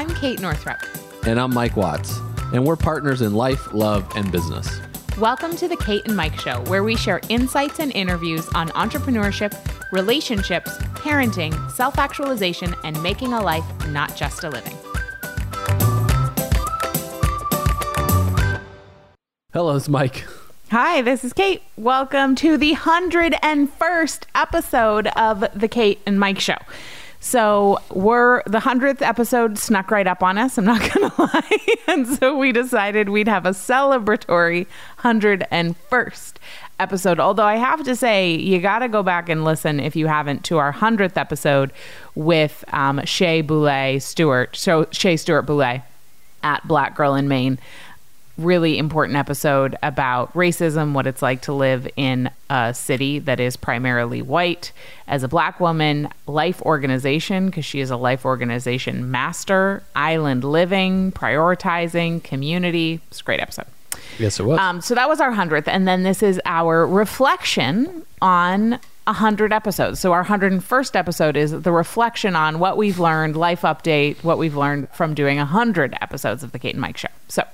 I'm Kate Northrup. And I'm Mike Watts. And we're partners in life, love, and business. Welcome to the Kate and Mike Show, where we share insights and interviews on entrepreneurship, relationships, parenting, self actualization, and making a life, not just a living. Hello, it's Mike. Hi, this is Kate. Welcome to the 101st episode of the Kate and Mike Show. So we're the hundredth episode snuck right up on us. I'm not gonna lie, and so we decided we'd have a celebratory hundred and first episode. Although I have to say, you got to go back and listen if you haven't to our hundredth episode with um, Shay Bouley Stewart. So Shay Stewart Bouley at Black Girl in Maine really important episode about racism, what it's like to live in a city that is primarily white. As a black woman, life organization, because she is a life organization master, island living, prioritizing, community. It's a great episode. Yes, it was. Um, so that was our 100th. And then this is our reflection on 100 episodes. So our 101st episode is the reflection on what we've learned, life update, what we've learned from doing 100 episodes of the Kate and Mike show. So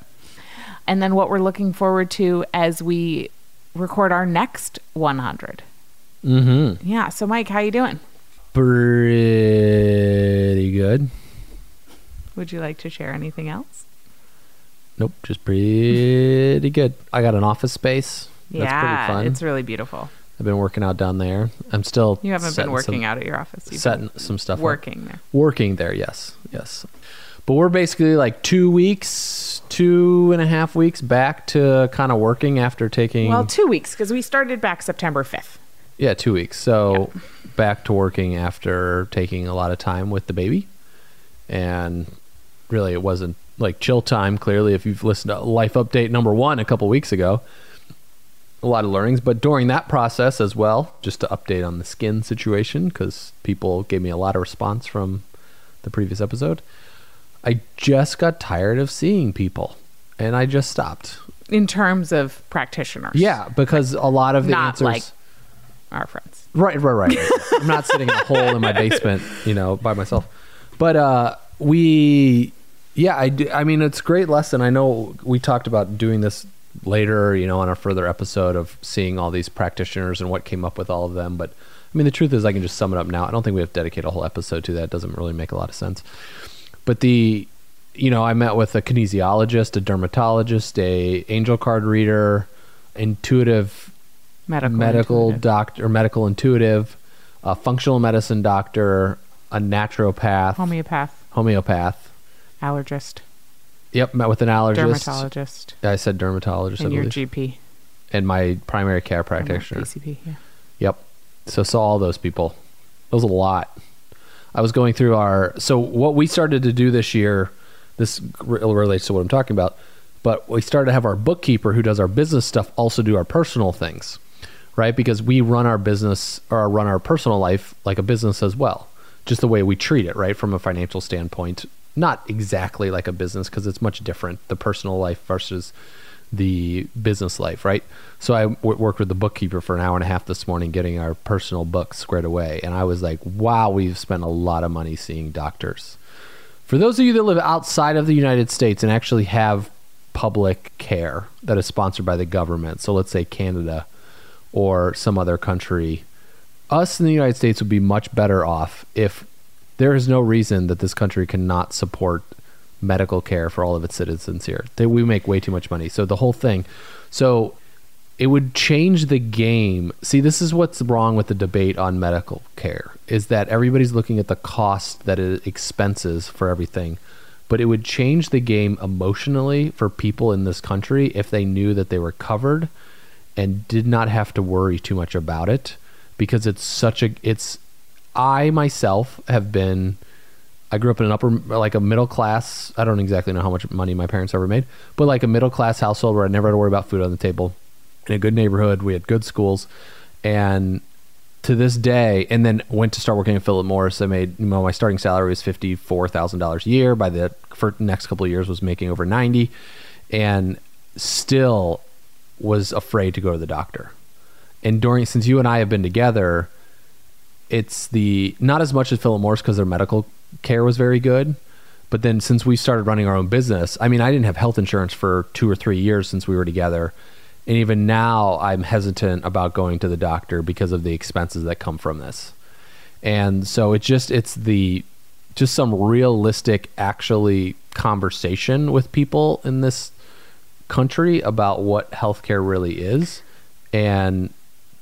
and then what we're looking forward to as we record our next 100. Mm-hmm. Yeah. So, Mike, how you doing? Pretty good. Would you like to share anything else? Nope, just pretty good. I got an office space. That's yeah, pretty fun. it's really beautiful. I've been working out down there. I'm still. You haven't been working some, out at your office. You've setting some stuff. up. working there. Working there, yes, yes. But we're basically like two weeks, two and a half weeks back to kind of working after taking. Well, two weeks because we started back September 5th. yeah, two weeks. So back to working after taking a lot of time with the baby, and really it wasn't like chill time. Clearly, if you've listened to Life Update number one a couple weeks ago, a lot of learnings. But during that process as well, just to update on the skin situation because people gave me a lot of response from the previous episode. I just got tired of seeing people, and I just stopped. In terms of practitioners. Yeah, because a lot of the Not answers. like our friends. Right, right, right. I'm not sitting in a hole in my basement, you know, by myself. But uh we yeah, I do, I mean it's a great lesson. I know we talked about doing this later, you know, on a further episode of seeing all these practitioners and what came up with all of them, but I mean the truth is I can just sum it up now. I don't think we have to dedicate a whole episode to that. It doesn't really make a lot of sense. But the you know, I met with a kinesiologist, a dermatologist, a angel card reader, intuitive Medical. medical intuitive. doctor, medical intuitive, a functional medicine doctor, a naturopath, homeopath, homeopath. allergist, Yep, met with an allergist. dermatologist, I said dermatologist, and I your believe. GP. and my primary care practitioner. PCP. Yeah. Yep. So saw all those people. It was a lot. I was going through our so what we started to do this year. This re- relates to what I'm talking about, but we started to have our bookkeeper who does our business stuff also do our personal things, right? Because we run our business or run our personal life like a business as well, just the way we treat it, right, from a financial standpoint. Not exactly like a business because it's much different. The personal life versus the business life, right? So I w- worked with the bookkeeper for an hour and a half this morning getting our personal books squared away. And I was like, wow, we've spent a lot of money seeing doctors. For those of you that live outside of the United States and actually have public care that is sponsored by the government, so let's say Canada or some other country, us in the United States would be much better off if there is no reason that this country cannot support medical care for all of its citizens here. They, we make way too much money. So the whole thing. So it would change the game. See, this is what's wrong with the debate on medical care is that everybody's looking at the cost that it expenses for everything. But it would change the game emotionally for people in this country if they knew that they were covered and did not have to worry too much about it because it's such a it's I myself have been I grew up in an upper like a middle class I don't exactly know how much money my parents ever made but like a middle class household where I never had to worry about food on the table in a good neighborhood we had good schools and to this day and then went to start working at Philip Morris. I made you know my starting salary was $54,000 a year. By the next couple of years was making over 90 and still was afraid to go to the doctor. And during since you and I have been together it's the not as much as Philip Morris because their medical care was very good, But then since we started running our own business, I mean, I didn't have health insurance for two or three years since we were together. And even now, I'm hesitant about going to the doctor because of the expenses that come from this. And so it's just, it's the, just some realistic, actually, conversation with people in this country about what healthcare really is. And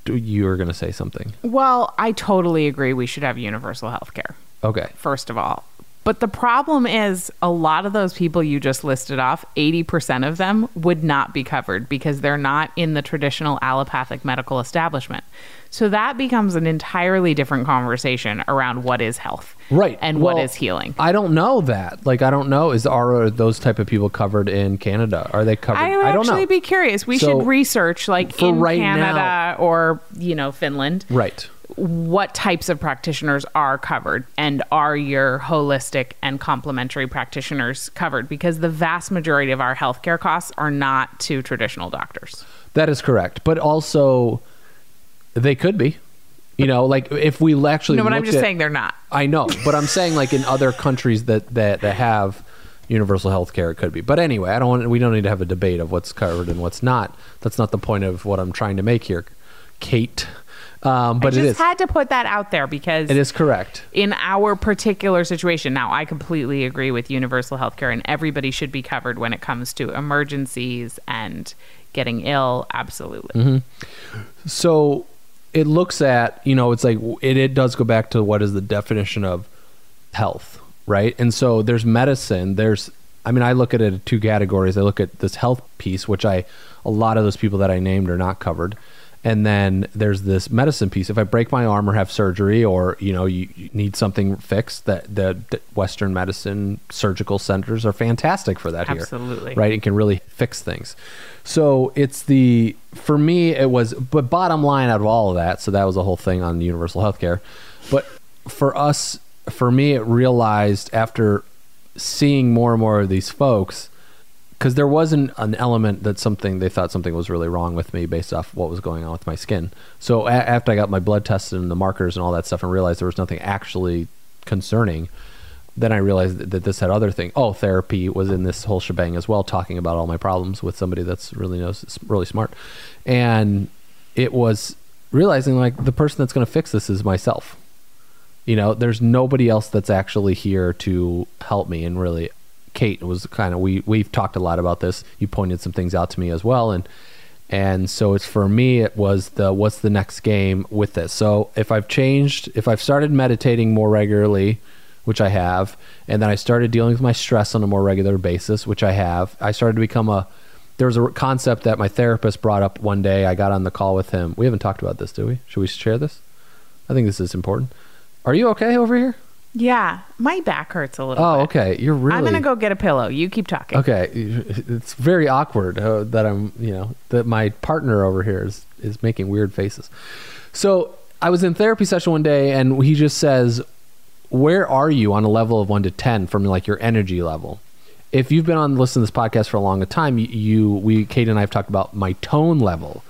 you were going to say something. Well, I totally agree. We should have universal health care, Okay. first of all. But the problem is, a lot of those people you just listed off, 80% of them would not be covered because they're not in the traditional allopathic medical establishment. So that becomes an entirely different conversation around what is health. Right. And what Well, is healing. I don't know that. Like, I don't know. Is are those type of people covered in Canada? Are they covered? I would don't actually know. be curious. We So, should research, like for in right Canada now- or you know Finland, right. What types of practitioners are covered, and are your holistic and complementary practitioners covered? Because the vast majority of our healthcare costs are not to traditional doctors. That is correct. But also, they could be. You know, like if we actually. No, but I'm just at- saying they're not. I know, but I'm saying like in other countries that that, that have universal health care, it could be. But anyway, I don't want. We don't need to have a debate of what's covered and what's not. That's not the point of what I'm trying to make here, Kate. Um, but I just is. had to put that out there because it is correct. in our particular situation. Now, I completely agree with universal healthcare, and everybody should be covered when it comes to emergencies and getting ill. Absolutely. Mm-hmm. So it looks at, you know, it's like it, it does go back to what is the definition of health, right? And so there's medicine, there's I mean, I look at it in two categories. I look at this health piece, which I a lot of those people that I named are not covered. And then there's this medicine piece. If I break my arm or have surgery or, you know, you, you need something fixed, that the, the Western medicine surgical centers are fantastic for that here Absolutely. right? It can really fix things. So it's the for me it was but bottom line out of all of that. So that was the whole thing on universal healthcare. But for us, for me, it realized after seeing more and more of these folks because there wasn't an element that something they thought something was really wrong with me based off what was going on with my skin. So a- after I got my blood tested and the markers and all that stuff and realized there was nothing actually concerning, then I realized that, that this had other thing. Oh, therapy was in this whole shebang as well, talking about all my problems with somebody that's really knows really smart, and it was realizing like the person that's going to fix this is myself. You know, there's nobody else that's actually here to help me, and really, Kate was kind of we we've talked a lot about this. You pointed some things out to me as well, and and so it's for me it was the what's the next game with this. So if I've changed, if I've started meditating more regularly, which I have, and then I started dealing with my stress on a more regular basis, which I have. I started to become a there was a concept that my therapist brought up one day. I got on the call with him. We haven't talked about this, do we? Should we share this? I think this is important. Are you okay over here? Yeah, my back hurts a little. Oh, bit. okay. You're really I'm gonna go get a pillow. You keep talking. Okay, it's very awkward uh, that I'm, you know, that my partner over here is is making weird faces. So I was in therapy session one day, and he just says, "Where are you on a level of one to ten from like your energy level?" If you've been on listen to this podcast for a long time, you, you we Kate and I have talked about my tone level.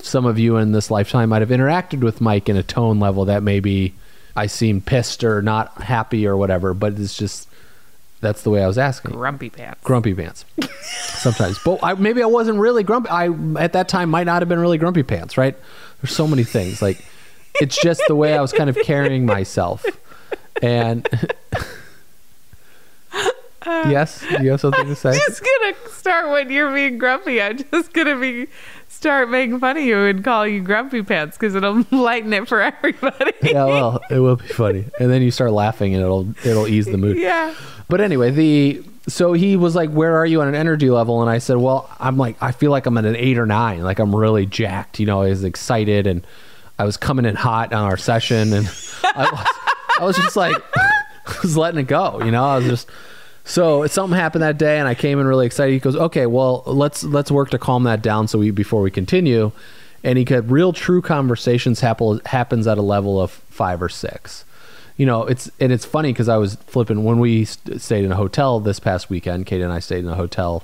Some of you in this lifetime might have interacted with Mike in a tone level that maybe I seem pissed or not happy or whatever, but it's just that's the way I was asking. Grumpy pants. grumpy pants. Sometimes. But I, maybe i wasn't really grumpy. I at that time might not have been really grumpy pants right? There's so many things. Like it's just the way i was kind of carrying myself. And yes? You have something to say? Just gonna start when you're being grumpy. I'm just gonna be start making fun of you and call you grumpy pants because it'll lighten it for everybody. yeah well it will be funny and then you start laughing and it'll it'll ease the mood yeah. But anyway, the so he was like, "Where are you on an energy level?" And I said, "Well, I'm like, I feel like I'm at an eight or nine. Like I'm really jacked. You know, I was excited and I was coming in hot on our session, and I was, I was just like, I was letting it go. You know, I was just." So something happened that day, and I came in really excited. He goes, "Okay, well, let's let's work to calm that down, so we before we continue." And he could real true conversations happen happens at a level of five or six you know, it's and it's funny because I was flipping when we st- stayed in a hotel this past weekend. Kate and I stayed in a hotel.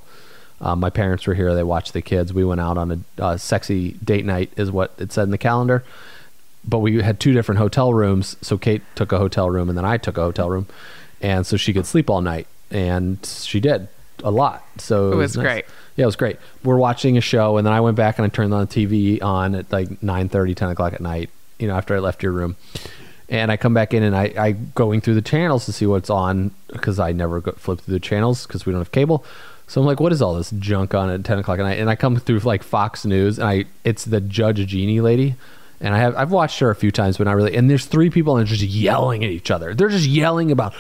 Um, my parents were here; they watched the kids. We went out on a uh, sexy date night, is what it said in the calendar. But we had two different hotel rooms, so Kate took a hotel room and then I took a hotel room, and so she could sleep all night. And she did a lot. So It was great. Yeah, it was great. We're watching a show, and then I went back and I turned on the TV on at like 9 30, 10 o'clock at night, you know, after I left your room. And I come back in and I, I going through the channels to see what's on because I never go, flip through the channels because we don't have cable. So I'm like, what is all this junk on at 10 o'clock at night? And I come through like Fox News and I it's the Judge Jeannie lady. And I have I've watched her a few times, but not really. And there's three people and they're just yelling at each other. They're just yelling about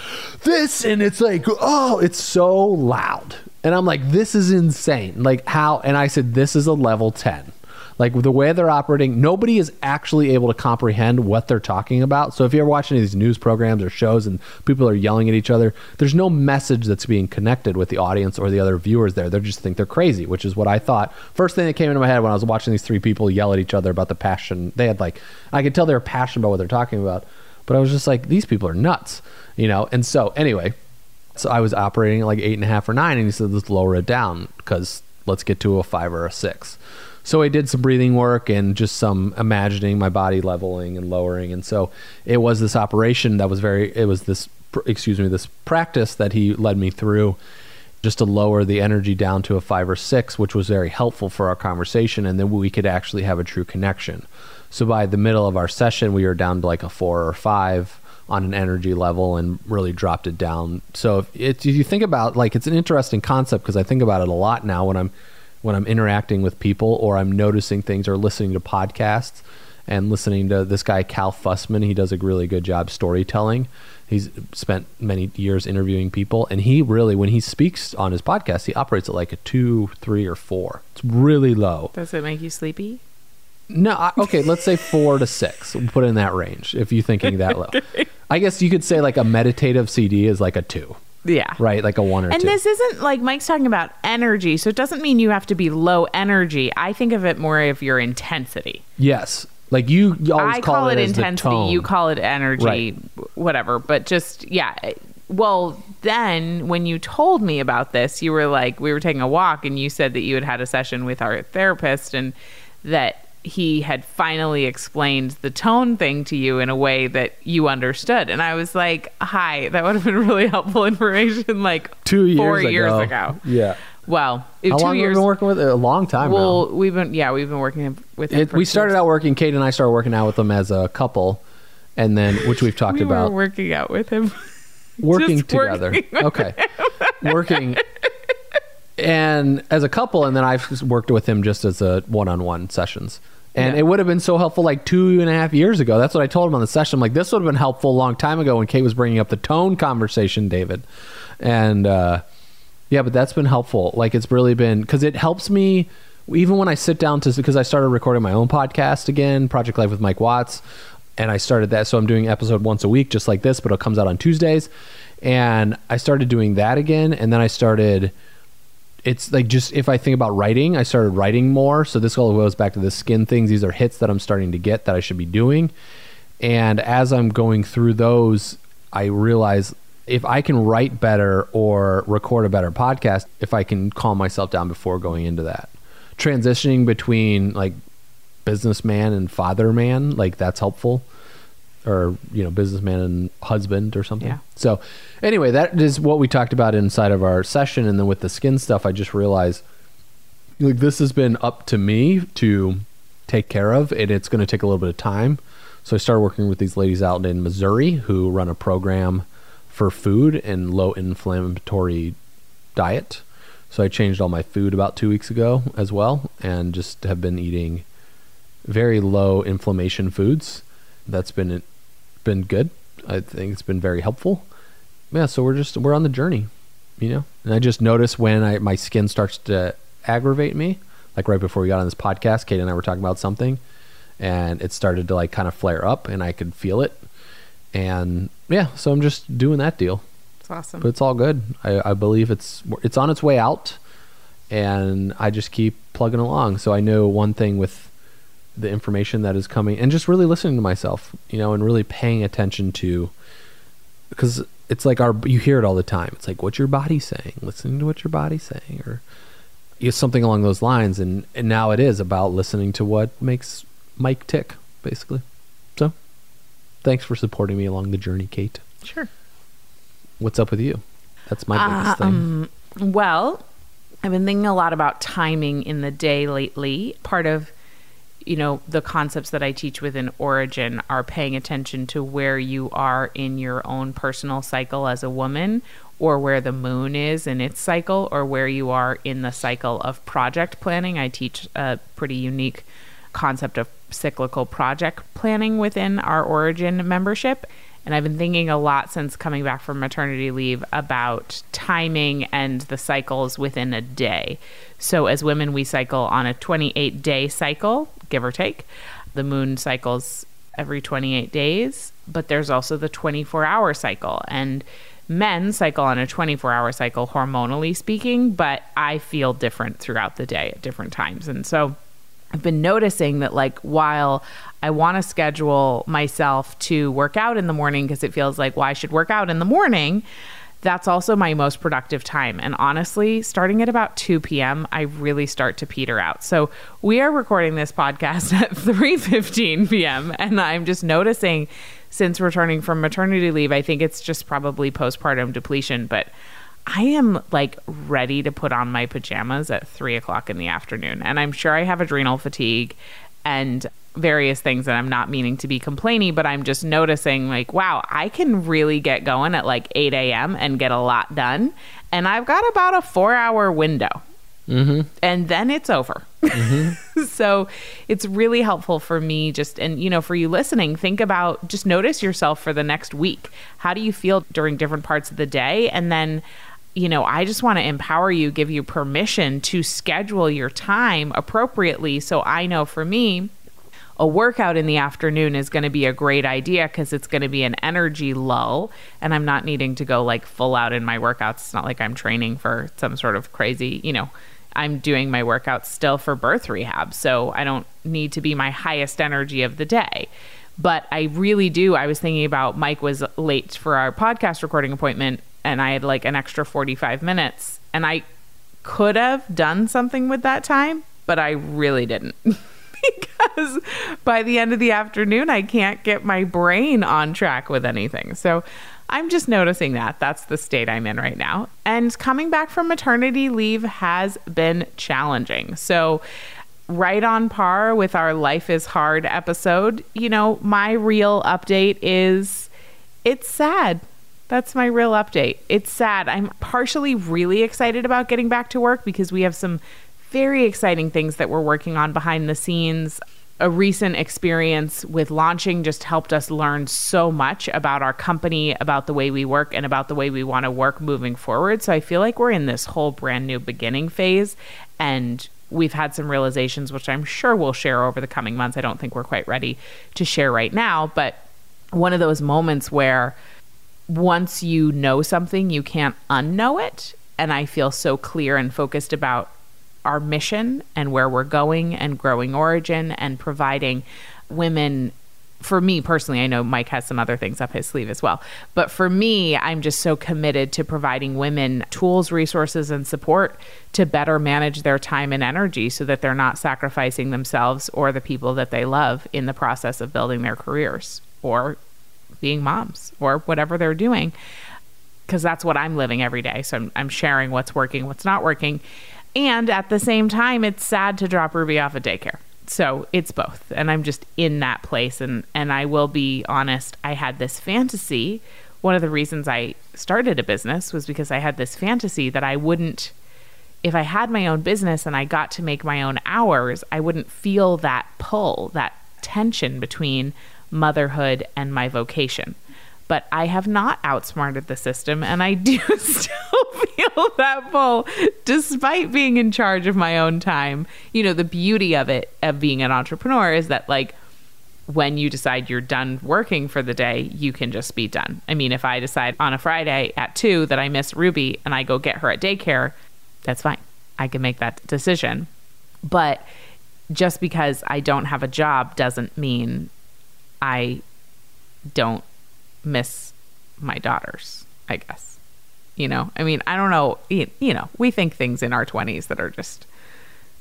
this, and it's like, oh, it's so loud. And I'm like, this is insane. Like how? And I said, this is a level ten. Like the way they're operating, nobody is actually able to comprehend what they're talking about. So if you're watching these news programs or shows and people are yelling at each other, there's no message that's being connected with the audience or the other viewers there. They just think they're crazy, which is what I thought. First thing that came into my head when I was watching these three people yell at each other about the passion. They had like, I could tell they were passionate about what they're talking about, but I was just like, these people are nuts, you know? And so anyway, so I was operating at like eight and a half or nine, and he said, let's lower it down because let's get to a five or a six. So I did some breathing work and just some imagining my body leveling and lowering. And so it was this operation that was very, it was this, excuse me, this practice that he led me through just to lower the energy down to a five or six, which was very helpful for our conversation. And then we could actually have a true connection. So by the middle of our session, we were down to like a four or five on an energy level and really dropped it down. So if, if you think about like it's an interesting concept because I think about it a lot now when I'm when I'm interacting with people or I'm noticing things or listening to podcasts and listening to this guy Cal Fussman. He does a really good job storytelling. He's spent many years interviewing people, and he really, when he speaks on his podcast, he operates at like a two, three, or four. It's really low. Does it make you sleepy? No, I, okay, let's say four to six. We'll put in that range if you're thinking that low. I guess you could say like a meditative CD is like a two, Yeah. right? Like a one or And two. this isn't like Mike's talking about energy, so it doesn't mean you have to be low energy. I think of it more of your intensity. yes, like you, you always I call, it, as the intensity, you call it energy, Right. whatever. But just yeah. Well, then when you told me about this, you were like, we were taking a walk, and you said that you had had a session with our therapist, and that he had finally explained the tone thing to you in a way that you understood. And I was like, hi, that would have been really helpful information like two years four ago. years ago. Yeah. Well, How two long have years. we been working with? it? A long time now. well, we've been yeah, we've been working with. him It, we started years. out working. Kate and I started working out with them as a couple, and then which we've talked We about working out with him. working just together. working okay, working and as a couple, and then I've worked with him just as a one-on-one sessions. And Yeah. it would have been so helpful like two and a half years ago. That's what I told him on the session. I'm like, this would have been helpful a long time ago when Kate was bringing up the tone conversation, David. And uh, yeah, but that's been helpful. Like it's really been because it helps me even when I sit down to because I started recording my own podcast again, Project Life with Mike Watts, and I started that. So I'm doing episode once a week, just like this, but it comes out on Tuesdays. And I started doing that again, and then I started. It's like just if I think about writing, I started writing more. So this all goes back to the skin things. These are hits that I'm starting to get that I should be doing. And as I'm going through those, I realize if I can write better or record a better podcast, if I can calm myself down before going into that. Transitioning between like businessman and father man, like that's helpful. Or, you know, businessman and husband or something. Yeah. So anyway, that is what we talked about inside of our session. And then with the skin stuff, I just realized like this has been up to me to take care of and it's going to take a little bit of time so i started working with these ladies out in missouri who run a program for food and low inflammatory diet so i changed all my food about two weeks ago as well and just have been eating very low inflammation foods that's been been good. I think it's been very helpful. Yeah so we're just we're on the journey you know? And i just notice when i my skin starts to aggravate me like right before we got on this podcast kate and i were talking about something and it started to like kind of flare up and i could feel it. And yeah so i'm just doing that deal. It's awesome. but it's all good. I, I believe it's it's on its way out and i just keep plugging along. So i know one thing with the information that is coming and just really listening to myself you know and really paying attention to because it's like our you hear it all the time it's like what's your body saying listening to what your body's saying or you know, something along those lines and and now it is about listening to what makes mike tick basically so thanks for supporting me along the journey kate sure. what's up with you That's my biggest thing. Um, well, I've been thinking a lot about timing in the day lately. Part of you know the concepts that I teach within Origin are paying attention to where you are in your own personal cycle as a woman or where the moon is in its cycle or where you are in the cycle of project planning. I teach a pretty unique concept of cyclical project planning within our Origin membership. And I've been thinking a lot since coming back from maternity leave about timing and the cycles within a day. So, as women, we cycle on a 28 day cycle, give or take. The moon cycles every 28 days, but there's also the 24 hour cycle. And men cycle on a 24 hour cycle, hormonally speaking, but I feel different throughout the day at different times. And so, I've been noticing that, like, while I want to schedule myself to work out in the morning because it feels like, well, I should work out in the morning, that's also my most productive time. And honestly, starting at about 2 p.m., I really start to peter out. So we are recording this podcast at 3:15 p.m. and I'm just noticing since returning from maternity leave, I think it's just probably postpartum depletion, but I am like ready to put on my pajamas at three o'clock in the afternoon. And I'm sure I have adrenal fatigue and various things that I'm not meaning to be complaining, but I'm just noticing like, wow, I can really get going at like 8 a.m. and get a lot done. And I've got about a four hour window. Mm-hmm. And then it's over. so it's really helpful for me just, and you know, for you listening, think about just notice yourself for the next week. How do you feel during different parts of the day? And then, you know, I just want to empower you, give you permission to schedule your time appropriately. So I know for me, a workout in the afternoon is going to be a great idea because it's going to be an energy lull and I'm not needing to go like full out in my workouts. It's not like I'm training for some sort of crazy, you know, I'm doing my workouts still for birth rehab. So I don't need to be my highest energy of the day. But I really do. I was thinking about Mike was late for our podcast recording appointment and I had like an extra 45 minutes and I could have done something with that time, but I really didn't. because by the end of the afternoon, I can't get my brain on track with anything. So I'm just noticing that. That's the state I'm in right now. And coming back from maternity leave has been challenging. So, right on par with our Life is Hard episode, you know, my real update is it's sad. That's my real update. It's sad. I'm partially really excited about getting back to work because we have some very exciting things that we're working on behind the scenes. A recent experience with launching just helped us learn so much about our company, about the way we work, and about the way we want to work moving forward. So I feel like we're in this whole brand new beginning phase. And we've had some realizations, which I'm sure we'll share over the coming months. I don't think we're quite ready to share right now. But one of those moments where once you know something, you can't unknow it. And I feel so clear and focused about our mission and where we're going and growing origin and providing women for me personally, I know Mike has some other things up his sleeve as well. But for me, I'm just so committed to providing women tools, resources, and support to better manage their time and energy so that they're not sacrificing themselves or the people that they love in the process of building their careers or being moms or whatever they're doing. Because that's what I'm living every day. So I'm, I'm sharing what's working, what's not working. And at the same time, it's sad to drop Ruby off at daycare. So it's both. And I'm just in that place. And, and I will be honest, I had this fantasy. One of the reasons I started a business was because I had this fantasy that I wouldn't, if I had my own business and I got to make my own hours, I wouldn't feel that pull, that tension between motherhood and my vocation but I have not outsmarted the system and I do still feel that pull despite being in charge of my own time. You know, the beauty of it of being an entrepreneur is that like when you decide you're done working for the day, you can just be done. I mean, if I decide on a Friday at 2 that I miss Ruby and I go get her at daycare, that's fine. I can make that decision. But just because I don't have a job doesn't mean I don't miss my daughters, I guess. You know, I mean, I don't know. You, you know, we think things in our 20s that are just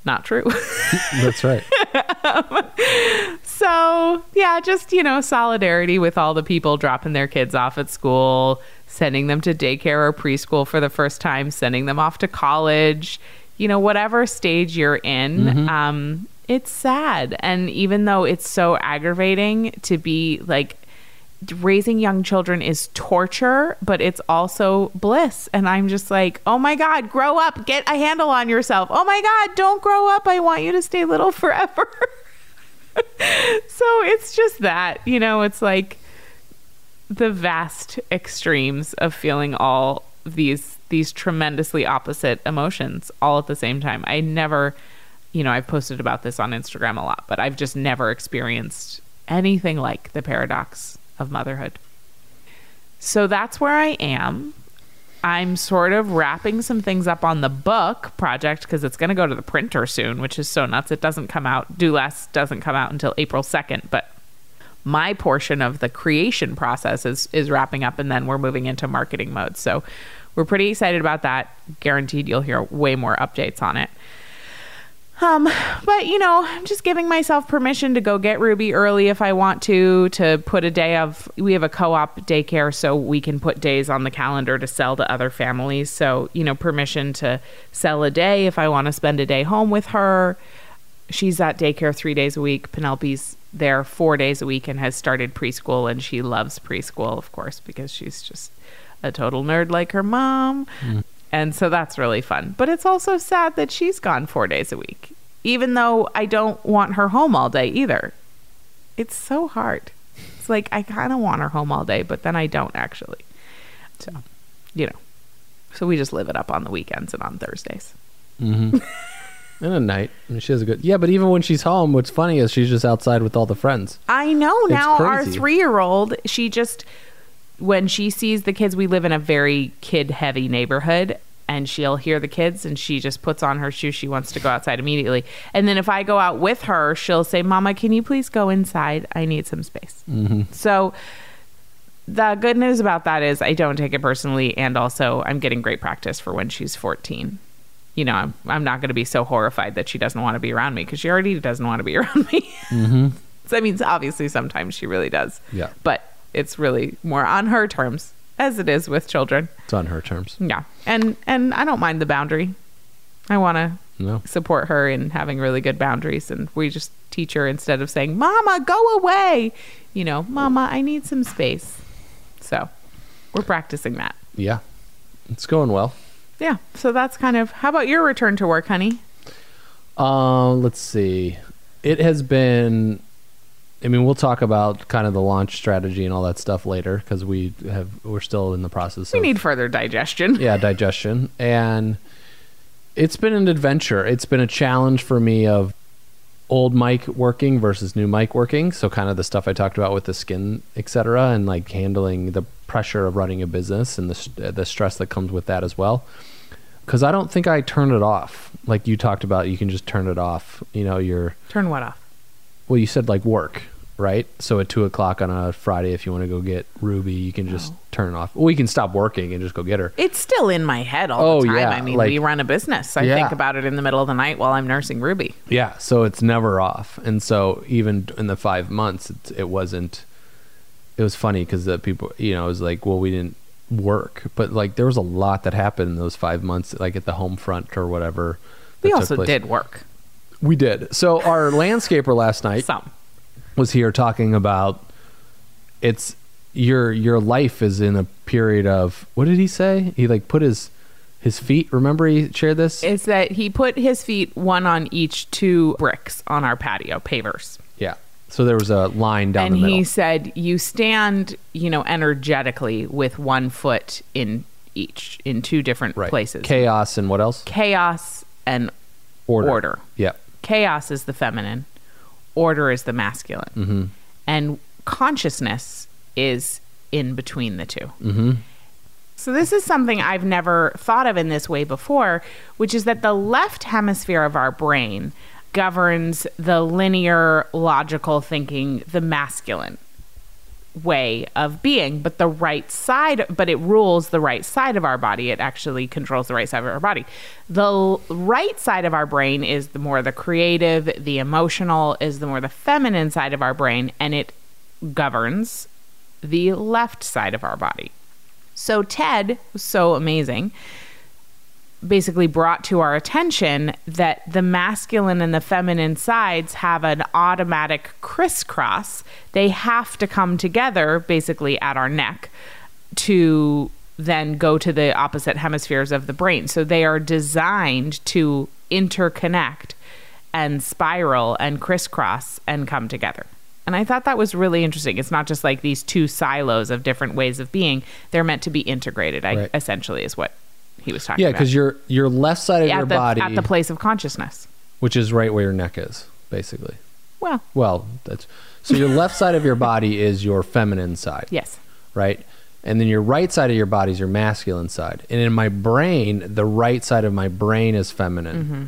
not true. That's right. so, yeah, just, you know, solidarity with all the people dropping their kids off at school, sending them to daycare or preschool for the first time, sending them off to college, you know, whatever stage you're in. Um, it's sad. And even though it's so aggravating to be like, raising young children is torture, but it's also bliss. And I'm just like, oh my God, grow up, get a handle on yourself. Oh my God, don't grow up. I want you to stay little forever. so it's just that, you know, it's like the vast extremes of feeling all these these tremendously opposite emotions all at the same time. I never, you know, I've posted about this on Instagram a lot, but I've just never experienced anything like the paradox of motherhood. So that's where I am. I'm sort of wrapping some things up on the book project because it's going to go to the printer soon, which is so nuts. It doesn't come out, Do Less doesn't come out until April 2nd, but my portion of the creation process is, is wrapping up and then we're moving into marketing mode. So we're pretty excited about that. Guaranteed you'll hear way more updates on it. Um, but you know, I'm just giving myself permission to go get Ruby early if I want to, to put a day of, we have a co-op daycare, so we can put days on the calendar to sell to other families. So, you know, permission to sell a day if I want to spend a day home with her. She's at daycare three days a week. Penelope's there four days a week and has started preschool and she loves preschool, of course, because she's just a total nerd like her mom. And so that's really fun. But it's also sad that she's gone four days a week, even though I don't want her home all day either. It's so hard. It's like I kind of want her home all day, but then I don't actually. So, you know. So we just live it up on the weekends and on Thursdays. Mm-hmm. And at night, I mean, she has a good. Yeah, but even when she's home, what's funny is she's just outside with all the friends. I know now our crazy. three year old, she just, when she sees the kids, we live in a very kid heavy neighborhood and she'll hear the kids and she just puts on her shoes. She wants to go outside immediately. And then if I go out with her, she'll say, Mama, can you please go inside? I need some space. Mm-hmm. So the good news about that is I don't take it personally. And also, I'm getting great practice for when she's 14. You know, I'm, I'm not going to be so horrified that she doesn't want to be around me because she already doesn't want to be around me. Mm-hmm. so, I mean, obviously, sometimes she really does. Yeah. But it's really more on her terms, as it is with children. It's on her terms. Yeah. And and I don't mind the boundary. I want to No. support her in having really good boundaries and we just teach her instead of saying, "Mama, go away." You know, "Mama, I need some space." So, we're practicing that. Yeah. It's going well. Yeah. So that's kind of How about your return to work, honey? Uh, let's see. It has been. I mean, we'll talk about kind of the launch strategy and all that stuff later because we have we're still in the process. We of, need further digestion. yeah digestion and it's been an adventure it's been a challenge for me of old Mike working versus new Mike working so kind of the stuff i talked about with the skin etc and like handling the pressure of running a business and the, the stress that comes with that as well because i don't think i turn it off like you talked about you can just turn it off you know you're Turn what off? Well you said like work right so at two o'clock on a friday if you want to go get ruby you can just Oh. turn off well you can stop working and just go get her It's still in my head all Oh, the time. yeah, I mean, like- we run a business. I Yeah. think about it in the middle of the night while I'm nursing Ruby. Yeah, so it's never off, and so even in the five months, it, it wasn't. It was funny because the people, you know, it was like, well, we didn't work, but like there was a lot that happened in those five months, like at the home front or whatever. We also place. did work. We did. So our landscaper last night Some. was here talking about it's your your life is in a period of what did he say? He like put his his feet. Remember he shared this. is that he put his feet one on each two bricks on our patio pavers. yeah. So there was a line down and the middle. he said you stand, you know, energetically with one foot in each in two different right. places. Chaos and what else? Chaos and Order. order. Yeah. Chaos is the feminine, order is the masculine. Mm-hmm. And consciousness is in between the 2 Mm-hmm. So, this is something I've never thought of in this way before, which is that the left hemisphere of our brain governs the linear, logical thinking, the masculine way of being, but the right side, but it rules the right side of our body. It actually controls the right side of our body. The right side of our brain is the more the creative, the emotional, is the more the feminine side of our brain, and it governs the left side of our body. So Ted was so amazing. Basically, brought to our attention that the masculine and the feminine sides have an automatic crisscross. They have to come together basically at our neck to then go to the opposite hemispheres of the brain. So they are designed to interconnect and spiral and crisscross and come together. And I thought that was really interesting. It's not just like these two silos of different ways of being, they're meant to be integrated, I, essentially, is what he was talking Yeah, about. because your your left side of your the, body, at the place of consciousness. which is right where your neck is, basically. Well, Well, that's so your left side of your body is your feminine side, yes. right? And then your right side of your body is your masculine side. And in my brain, the right side of my brain is feminine, Mm-hmm.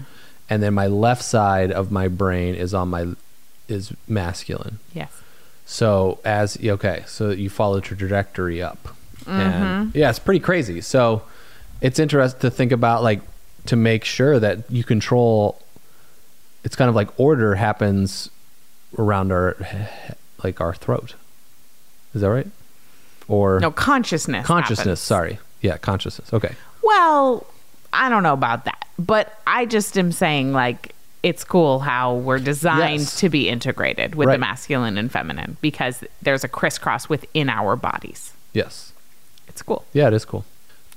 and then my left side of my brain is on my is masculine. Yes. So as okay, so you follow the trajectory up, Mm-hmm. and yeah, it's pretty crazy. So it's interesting to think about, like, to make sure that you control. It's kind of like order happens around our, like our throat. Is that right? Or No, consciousness. consciousness? happens. Sorry, yeah, consciousness. Okay, Well, I don't know about that, but I just am saying like it's cool how we're designed Yes. to be integrated with the masculine and feminine because there's a crisscross within our bodies. yes, It's cool. yeah, it is cool.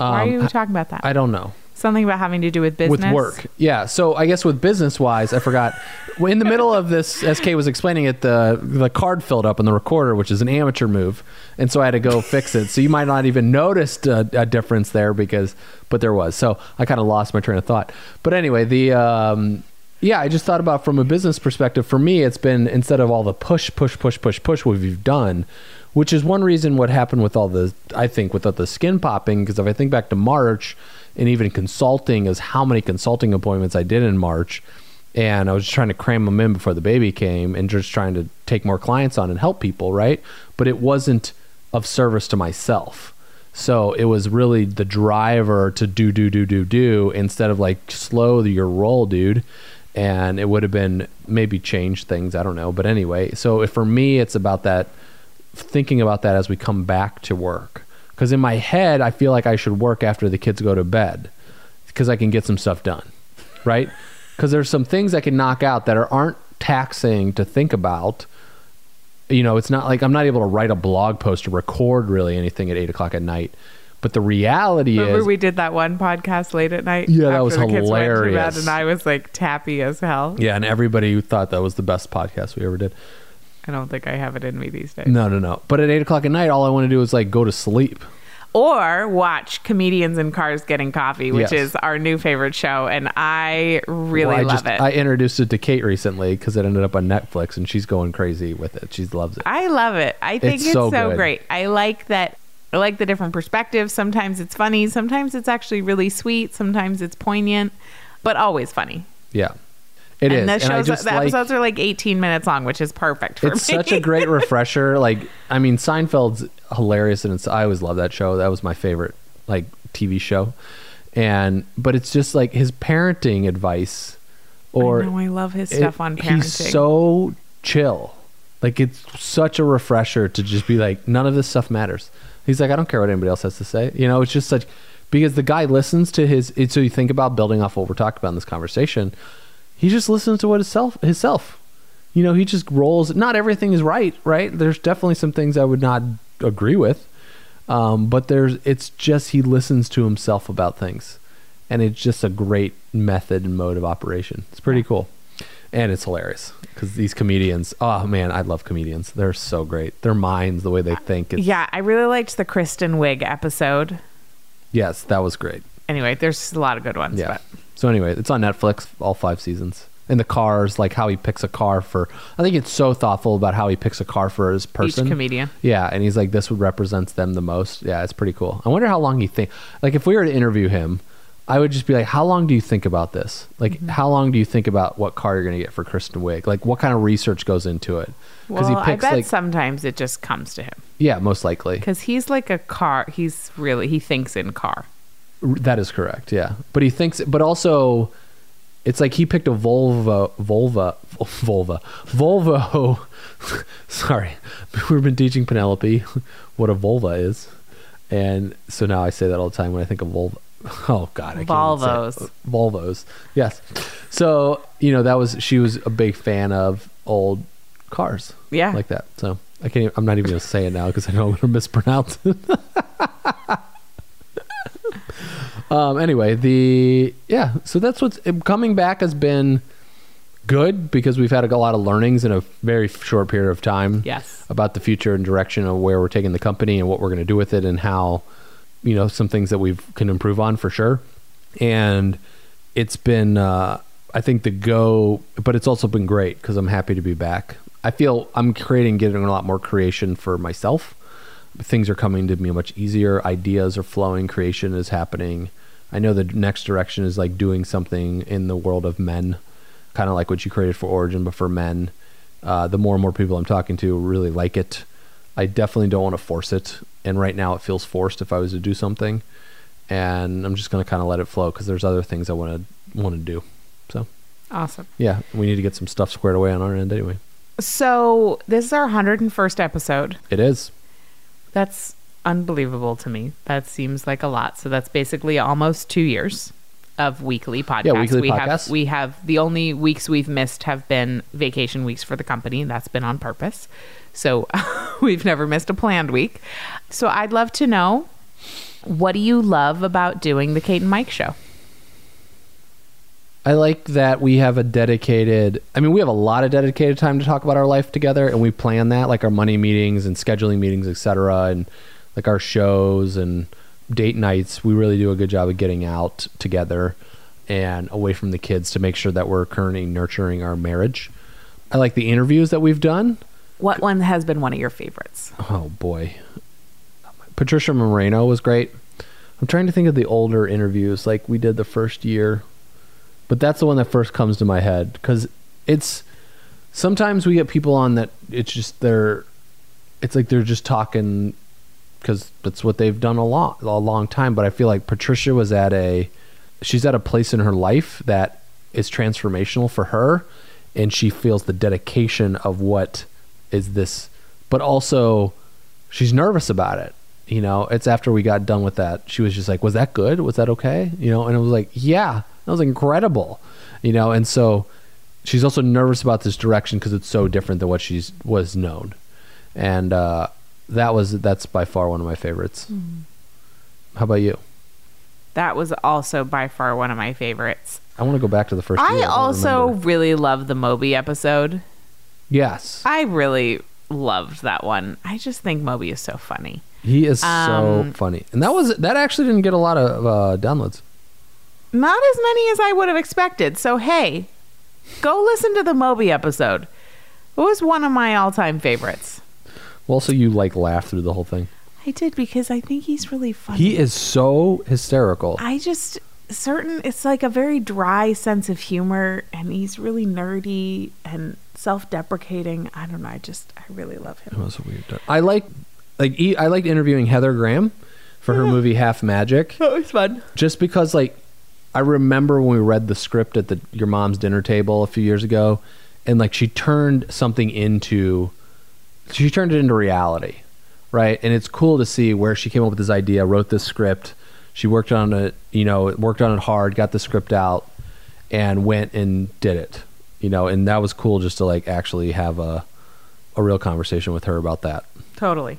Why are Um, you talking about that? I don't know. Something about having to do with business. with work. Yeah. So I guess with business wise, I forgot. in the middle of this, SK was explaining it. The the card filled up on the recorder, which is an amateur move, and so I had to go fix it. So you might not even noticed a, a difference there because, but there was. So I kind of lost my train of thought. But anyway, the. Um, yeah, I just thought about from a business perspective. For me, it's been instead of all the push, push, push, push, push what we've done, which is one reason what happened with all the I think with the skin popping. Because if I think back to March and even consulting, is how many consulting appointments I did in March, and I was just trying to cram them in before the baby came, and just trying to take more clients on and help people, right? But it wasn't of service to myself. So it was really the driver to do, do, do, do, do instead of like slow your roll, dude. And it would have been maybe change things. I don't know. But anyway, so for me, it's about that thinking about that as we come back to work. Because in my head, I feel like I should work after the kids go to bed because I can get some stuff done, right? Because there's some things I can knock out that are, aren't taxing to think about. You know, it's not like I'm not able to write a blog post or record really anything at eight o'clock at night. But the reality Remember is, we did that one podcast late at night? Yeah, that was the kids went to bed hilarious. and I was like tappy as hell. yeah, and everybody thought that was the best podcast we ever did. I don't think I have it in me these days. No, no, no. But at eight o'clock at night, all I want to do is like go to sleep. Or watch comedians in cars getting coffee, which Yes. is our new favorite show, and I really Well, I love just, it. I introduced it to Kate recently because it ended up on Netflix, and she's going crazy with it. She loves it. I love it. I think It's it's, so so, good. great. I like that. I like the different perspectives. Sometimes it's funny. Sometimes it's actually really sweet. Sometimes it's poignant, but always funny. Yeah, it is. and the And I shows, just the like, episodes are like 18 minutes long, which is perfect for it's me. such a great refresher. Like, I mean, Seinfeld's hilarious, and it's I always love that show. That was my favorite like TV show, and but it's just like his parenting advice, or I know I love his it- stuff on parenting. He's so chill. Like it's such a refresher to just be like, none of this stuff matters. He's like, I don't care what anybody else has to say. You know, it's just such because the guy listens to his. It, so you think about building off what we're talking about in this conversation. He just listens to what his self, his self. You know, he just rolls. Not everything is right, right? There's definitely some things I would not agree with, um, but there's. It's just he listens to himself about things, and it's just a great method and mode of operation. It's pretty cool and it's hilarious because these comedians oh man i love comedians they're so great their minds the way they think it's, yeah, I really liked the Kristen Wiig episode. yes that was great Anyway, there's a lot of good ones. yeah But so anyway it's on netflix all five seasons and the cars like how he picks a car for i think it's so thoughtful about how he picks a car for his person each comedian. yeah and he's like this would represents them the most yeah it's pretty cool i wonder how long he think like if we were to interview him I would just be like, how long do you think about this? Like, Mm-hmm. how long do you think about what car you're going to get for Kristen Wiig? Like, what kind of research goes into it? Because well, he picks, I bet sometimes it just comes to him Yeah, most likely. because he's like a car. He's really he thinks in car. That is correct. Yeah, but he thinks, but also, it's like he picked a Volvo, Volva, Volva, Volvo. sorry, we've been teaching Penelope what a Volva is, And so now I say that all the time when I think of Volvo. Oh God, I can't even say it. Volvos. Volvos. Yes. So you know that was she was a big fan of old cars. Yeah. Like that. So I can't. Even, I'm not even gonna say it now because I know I'm gonna mispronounce it. um. Anyway, the yeah. So that's what's coming back has been good because we've had a lot of learnings in a very short period of time Yes. about the future and direction of where we're taking the company and what we're going to do with it and how you know some things that we can improve on for sure and it's been uh, i think the go but it's also been great because i'm happy to be back i feel i'm creating getting a lot more creation for myself things are coming to me much easier. Ideas are flowing. Creation is happening. I know the next direction is like doing something in the world of men kind of like what you created for origin but for men. Uh, the more and more people i'm talking to really like it. I definitely don't want to force it and right now it feels forced if i was to do something and i'm just going to kind of let it flow because there's other things i want to want to do so. Awesome. yeah we need to get some stuff squared away on our end anyway. So this is our 101st episode. it is That's unbelievable to me. That seems like a lot. So that's basically almost two years of weekly podcasts. Yeah, weekly we podcasts. have we have the only weeks we've missed have been vacation weeks for the company, that's been on purpose. So we've never missed a planned week. So I'd love to know what do you love about doing the Kate and Mike show? I like that we have a dedicated. I mean, we have a lot of dedicated time to talk about our life together, and we plan that, like our money meetings and scheduling meetings, etc., and like our shows and date nights. We really do a good job of getting out together and away from the kids to make sure that we're currently nurturing our marriage. I like the interviews that we've done. What one has been one of your favorites? Oh boy, Patricia Moreno was great. I'm trying to think of the older interviews, like we did the first year, but that's the one that first comes to my head because it's sometimes we get people on that it's just they're it's like they're just talking because that's what they've done a long a long time. But I feel like Patricia was at a she's at a place in her life that is transformational for her, and she feels the dedication of what is this, but also she's nervous about it. You know, it's after we got done with that. She was just like, "Was that good? Was that okay?" You know, and it was like, "Yeah, that was incredible." You know, and so she's also nervous about this direction because it's so different than what she's was known, and uh, that was that's by far one of my favorites. How about you? That was also by far one of my favorites. I want to go back to the first. I also remember. really love the Moby episode. yes, I really loved that one. I just think Moby is so funny. he is so Um, funny, and that was that actually didn't get a lot of uh, downloads. Not as many as I would have expected. So, hey, go listen to the Moby episode. It was one of my all time favorites. Well, so you like laugh through the whole thing. I did because I think he's really funny. He is so hysterical. I just certain it's like a very dry sense of humor and he's really nerdy and self-deprecating. I don't know. I just I really love That him. was weird. I like like I liked interviewing Heather Graham for her movie Half Magic That was fun. just because like I remember when we read the script at the your mom's dinner table a few years ago and like she turned something into she turned it into reality. Right? And it's cool to see where she came up with this idea, wrote this script, she worked on it, you know, worked on it hard, got the script out and went and did it. You know, and that was cool just to like actually have a a real conversation with her about that. Totally.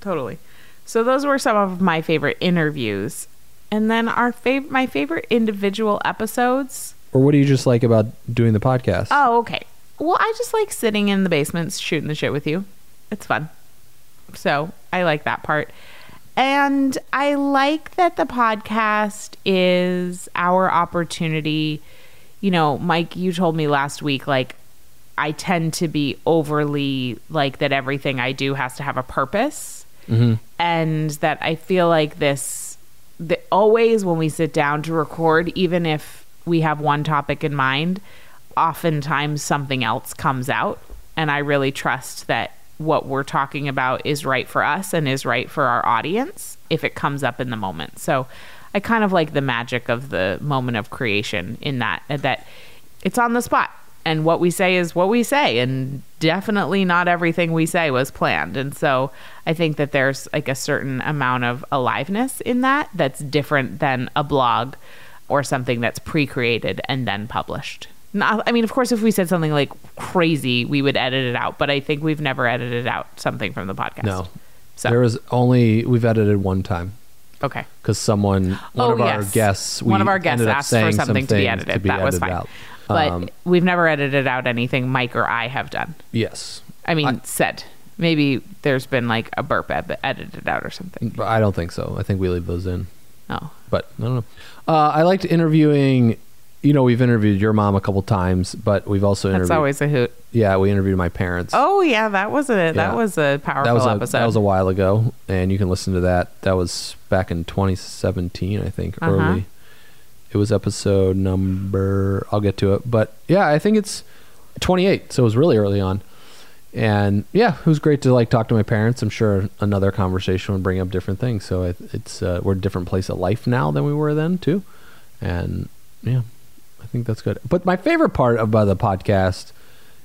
Totally. So those were some of my favorite interviews. And then our fav- my favorite individual episodes. Or what do you just like about doing the podcast? Oh, okay. Well, I just like sitting in the basement shooting the shit with you. It's fun. So, I like that part. And I like that the podcast is our opportunity. You know, Mike, you told me last week, like, I tend to be overly like that everything I do has to have a purpose. Mm-hmm. And that I feel like this, the, always when we sit down to record, even if we have one topic in mind, oftentimes something else comes out. And I really trust that what we're talking about is right for us and is right for our audience if it comes up in the moment. So I kind of like the magic of the moment of creation in that that it's on the spot and what we say is what we say and definitely not everything we say was planned. And so i think that there's like a certain amount of aliveness in that that's different than a blog or something that's pre-created and then published. Not, i mean of course if we said something like crazy we would edit it out but i think we've never edited out something from the podcast. No. so. There was only we've edited one time. Okay. Because someone one Oh, of our yes. guests one of our guests asked for saying some something to be edited. that was fine. out. But Um, we've never edited out anything mike or i have done yes, I mean, I- said. Maybe there's been like a burp ed- edited out or something. but I don't think so. I think we leave those in. Oh, but I don't know. Uh, I liked interviewing. You know, we've interviewed your mom a couple times, but we've also that's interviewed. always a hoot. yeah, we interviewed my parents. Oh yeah, that was a Yeah. that was a powerful that was a, episode. that was a while ago, and you can listen to that. That was back in 2017, I think. Uh-huh. Early. It was episode number. I'll get to it, but yeah, I think it's 28, so it was really early on. And yeah, it was great to like talk to my parents. I'm sure another conversation would bring up different things. So it, it's uh, we're a different place of life now than we were then too, and yeah, I think that's good. But my favorite part about the podcast,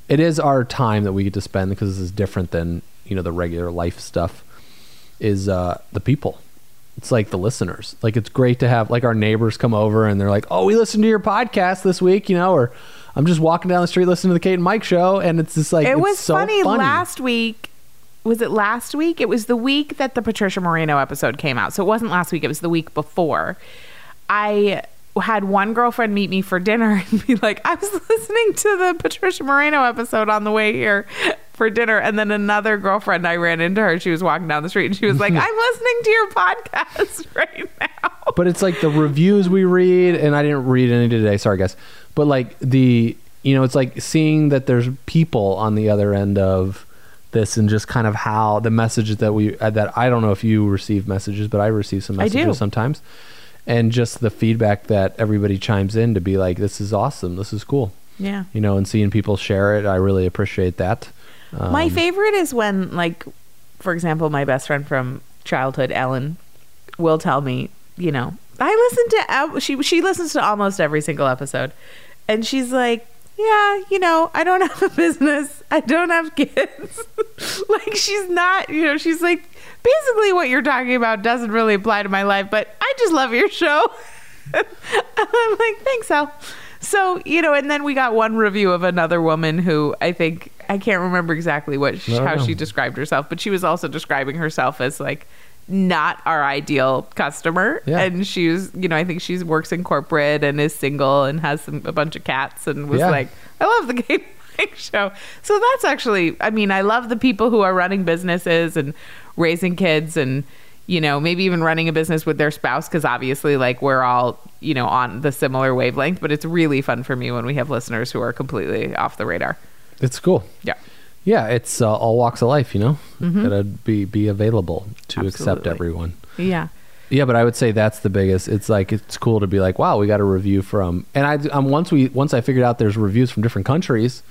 it is our time that we get to spend because this is different than you know the regular life stuff. Is uh, the people. It's like the listeners. Like it's great to have like our neighbors come over and they're like, "Oh, we listened to your podcast this week," you know, or I'm just walking down the street listening to the Kate and Mike show, and it's just like it it's was so funny, last week. Was it last week? It was the week that the Patricia Moreno episode came out. So it wasn't last week. It was the week before. I had one girlfriend meet me for dinner and be like, I was listening to the Patricia Moreno episode on the way here for dinner. And then another girlfriend, I ran into her. She was walking down the street and she was like, I'm listening to your podcast right now. but it's like the reviews we read and i didn't read any today sorry guys but like the you know it's like seeing that there's people on the other end of this and just kind of how the messages that we uh, that i don't know if you receive messages but i receive some I do. messages sometimes and just the feedback that everybody chimes in to be like this is awesome this is cool Yeah. you know and seeing people share it i really appreciate that um, My favorite is when, like, for example, my best friend from childhood, Ellen, will tell me, you know, I listen to she she listens to almost every single episode, and she's like, yeah, you know, I don't have a business, I don't have kids, like she's not, you know, she's like, basically what you're talking about doesn't really apply to my life, but I just love your show. I'm like, thanks, Al. So, you know, and then we got one review of another woman who I think I can't remember exactly what sh- how know. she described herself, but she was also describing herself as like not our ideal customer. Yeah. And she was, you know, I think she works in corporate and is single and has some, a bunch of cats and was Yeah. like, I love the Mike show. So that's actually, I mean, I love the people who are running businesses and raising kids and, you know, maybe even running a business with their spouse because obviously, like, we're all, you know, on the similar wavelength. But it's really fun for me when we have listeners who are completely off the radar. It's cool Yeah. yeah it's uh, all walks of life you know gotta be be available to accept everyone Yeah. Yeah, but I would say that's the biggest. It's like it's cool to be like, wow, we got a review from, and I um, once we once I figured out there's reviews from different countries,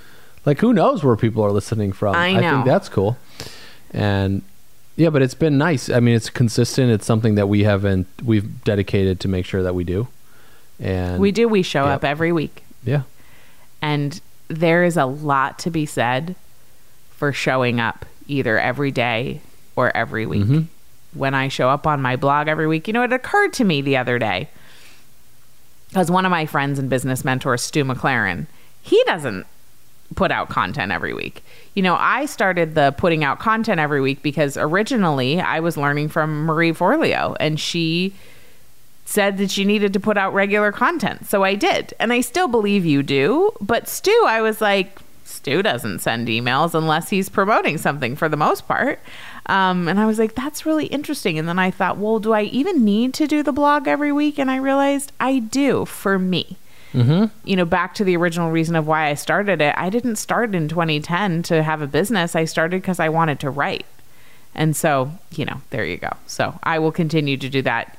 like who knows where people are listening from? I I know. think that's cool, and yeah, but it's been nice. I mean, it's consistent. It's something that we haven't we've dedicated to make sure that we do, and We do. We show up every week. Yeah, And there is a lot to be said for showing up either every day or every week. Mhm. When I show up on my blog every week, you know, it occurred to me the other day because one of my friends and business mentors, Stu McLaren, he doesn't put out content every week. You know, I started the putting out content every week because originally I was learning from Marie Forleo and she said that you needed to put out regular content. So I did. And I still believe you do. But Stu, I was like, Stu doesn't send emails unless he's promoting something for the most part. Um, and I was like, that's really interesting. And then I thought, well, do I even need to do the blog every week? And I realized I do for me. mm-hmm. You know, back to the original reason of why I started it. I didn't start in 2010 to have a business. I started because I wanted to write. And so, you know, there you go. So I will continue to do that.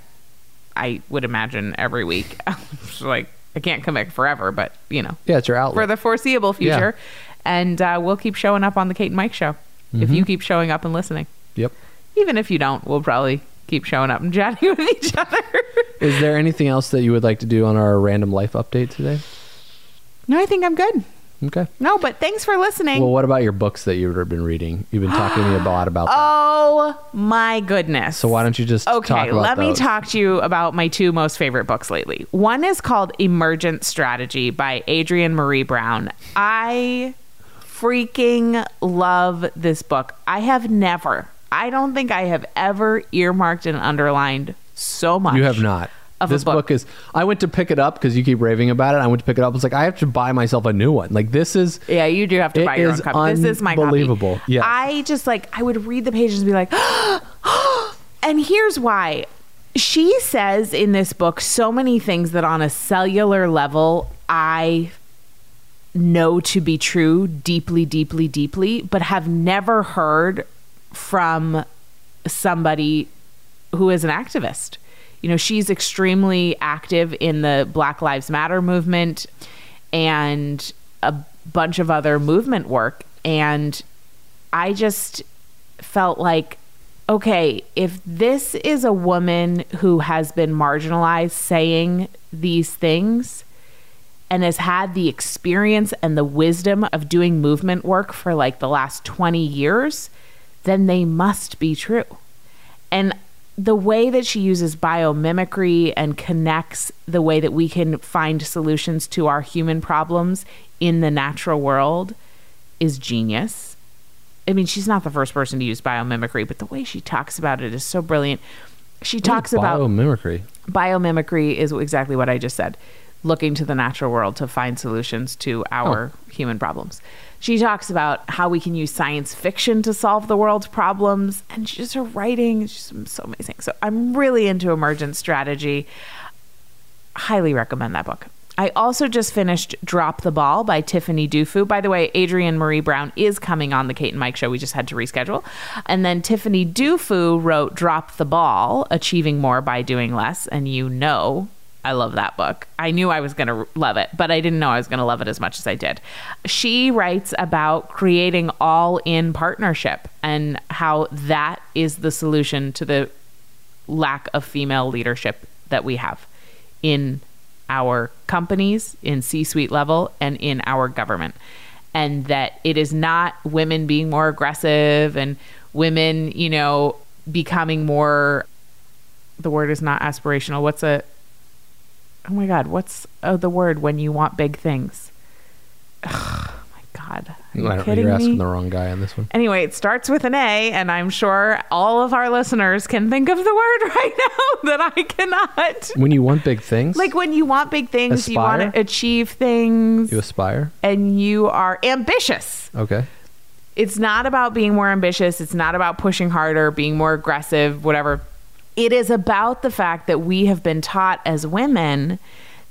I would imagine every week. like I can't commit forever, but you know, yeah, it's your outlet. for the foreseeable Yeah. future. And uh, we'll keep showing up on the Kate and Mike show if Mm-hmm. you keep showing up and listening. yep. Even if you don't, we'll probably keep showing up and chatting with each other. Is there anything else that you would like to do on our random life update today? no, I think I'm good. Okay. No, but thanks for listening. Well, what about your books that you've been reading? You've been talking to me a lot about that. oh my goodness. So why don't you just Okay, talk about let me talk to you about my two most favorite books lately. One is called Emergent Strategy by Adrienne Maree Brown. I freaking love this book. I have never, I don't think I have ever earmarked and underlined so much. You have not. Of this book. book. is. I went to pick it up because you keep raving about it. I went to pick it up. it's like, I have to buy myself a new one. Like this is. Yeah, you do have to buy your own copy. This is my unbelievable. Yes. I just like I would read the pages and be like, and here's why. She says in this book so many things that on a cellular level I know to be true deeply, deeply, deeply, but have never heard from somebody who is an activist. You know, she's extremely active in the Black Lives Matter movement and a bunch of other movement work. And I just felt like, okay, if this is a woman who has been marginalized saying these things and has had the experience and the wisdom of doing movement work for like the last 20 years, then they must be true. And the way that she uses biomimicry and connects the way that we can find solutions to our human problems in the natural world is genius. I mean, she's not the first person to use biomimicry, but the way she talks about it is so brilliant. She talks about biomimicry. biomimicry is exactly what I just said. Looking to the natural world to find solutions to our oh. human problems. She talks about how we can use science fiction to solve the world's problems, and she just her writing is just so amazing. So I'm really into emergent strategy. Highly recommend that book. I also just finished Drop the Ball by Tiffany Dufu. By the way, Adrienne Maree Brown is coming on the Kate and Mike show. We just had to reschedule. And then Tiffany Dufu wrote Drop the Ball, Achieving More by Doing Less. And you know, I love that book. I knew I was going to love it, but I didn't know I was going to love it as much as I did. She writes about creating all in partnership and how that is the solution to the lack of female leadership that we have in our companies, in C suite level, and in our government. And that it is not women being more aggressive and women, you know, becoming more, the word is not aspirational. What's a, oh my God, what's oh, the word when you want big things? Oh my God. Are you I don't- kidding You're asking me? the wrong guy on this one. Anyway, it starts with an A, and I'm sure all of our listeners can think of the word right now that I cannot. When you want big things, Like when you want big things, you want to achieve things, you aspire. and you are ambitious. Okay. It's not about being more ambitious. It's not about pushing harder, being more aggressive, whatever. It is about the fact that we have been taught as women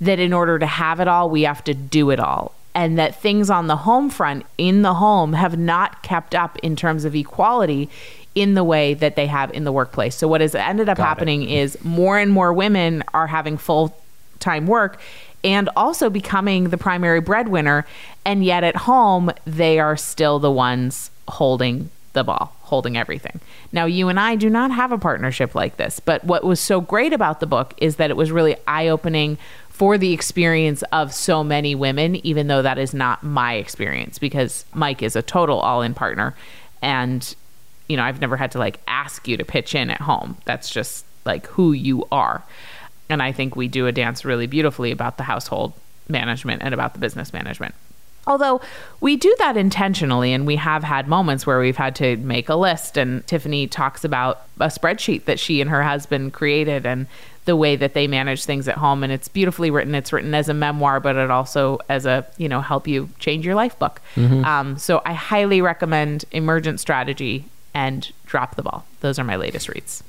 that in order to have it all, we have to do it all. And that things on the home front, in the home, have not kept up in terms of equality in the way that they have in the workplace. So, what has ended up Got happening is more and more women are having full time work and also becoming the primary breadwinner. And yet at home, they are still the ones holding the ball, holding everything. Now, you and I do not have a partnership like this. But what was so great about the book is that it was really eye opening for the experience of so many women, even though that is not my experience because Mike is a total all in partner. And, you know, I've never had to like ask you to pitch in at home. That's just like who you are. And I think we do a dance really beautifully about the household management and about the business management. Although we do that intentionally, and we have had moments where we've had to make a list. And Tiffany talks about a spreadsheet that she and her husband created and the way that they manage things at home. And it's beautifully written. It's written as a memoir, but it also as a, you know, help you change your life book. Um, so I highly recommend Emergent Strategy and Drop the Ball. Those are my latest reads.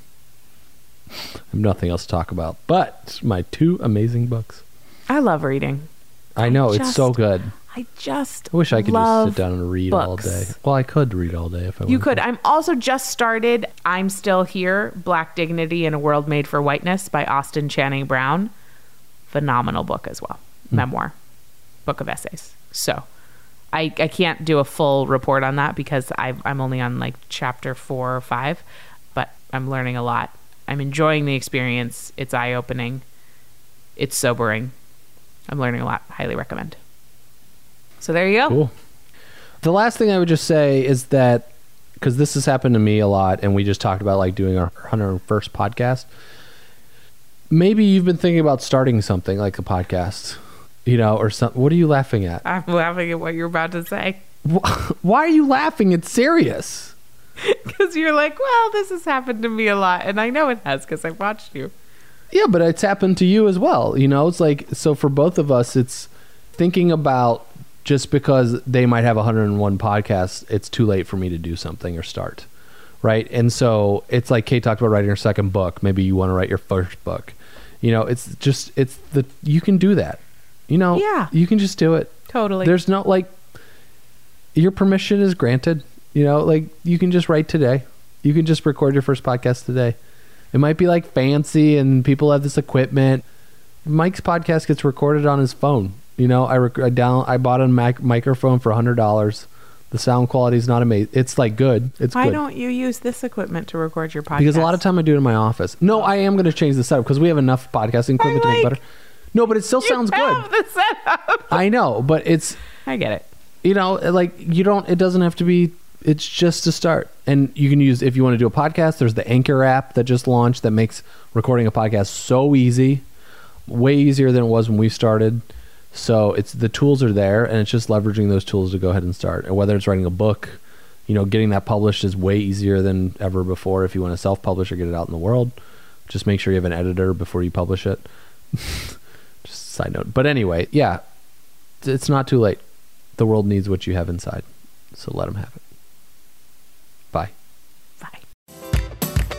I have nothing else to talk about, but my two amazing books. I love reading. I know it's so good. I just I wish I could just sit down and read all day. Well, I could read all day if I You could. to. I'm also just started I'm Still Here Black Dignity in a World Made for Whiteness by Austin Channing Brown. Phenomenal book as well. Hmm. Memoir, book of essays. So I, I can't do a full report on that because i I'm only on like chapter four or five, but I'm learning a lot. I'm enjoying the experience. It's eye opening, it's sobering. I'm learning a lot. Highly recommend. So there you go. Cool. The last thing I would just say is that because this has happened to me a lot, and we just talked about like doing our 101st podcast. Maybe you've been thinking about starting something like a podcast, you know, or something. What are you laughing at? I'm laughing at what you're about to say Why are you laughing? It's serious. because you're like, well, this has happened to me a lot, and I know it has because I've watched you. Yeah, but it's happened to you as well. You know, it's like so for both of us, it's thinking about just because they might have 101 podcasts, it's too late for me to do something or start. Right. And so it's like Kate talked about writing her second book. Maybe you want to write your first book. You know, it's just, it's the, you can do that. You know, Yeah. you can just do it. Totally. There's no like, your permission is granted. You know, like you can just write today. You can just record your first podcast today. It might be like fancy and people have this equipment. Mike's podcast gets recorded on his phone. You know, I, rec- I down I bought a mic- microphone for hundred dollars. The sound quality is not amazing. It's like good. It's Why good don't you use this equipment to record your podcast? because a lot of time I do it in my office. No, I am going to change the setup because we have enough podcasting equipment to make better. No, but it still sounds good. the setup. I know, but it's I get it. you know like you don't it doesn't have to be it's just to start and you can use if you want to do a podcast there's the anchor app that just launched that makes recording a podcast so easy way easier than it was when we started so it's the tools are there and it's just leveraging those tools to go ahead and start and whether it's writing a book you know getting that published is way easier than ever before if you want to self-publish or get it out in the world just make sure you have an editor before you publish it just side note but anyway yeah it's not too late the world needs what you have inside. So let them have it.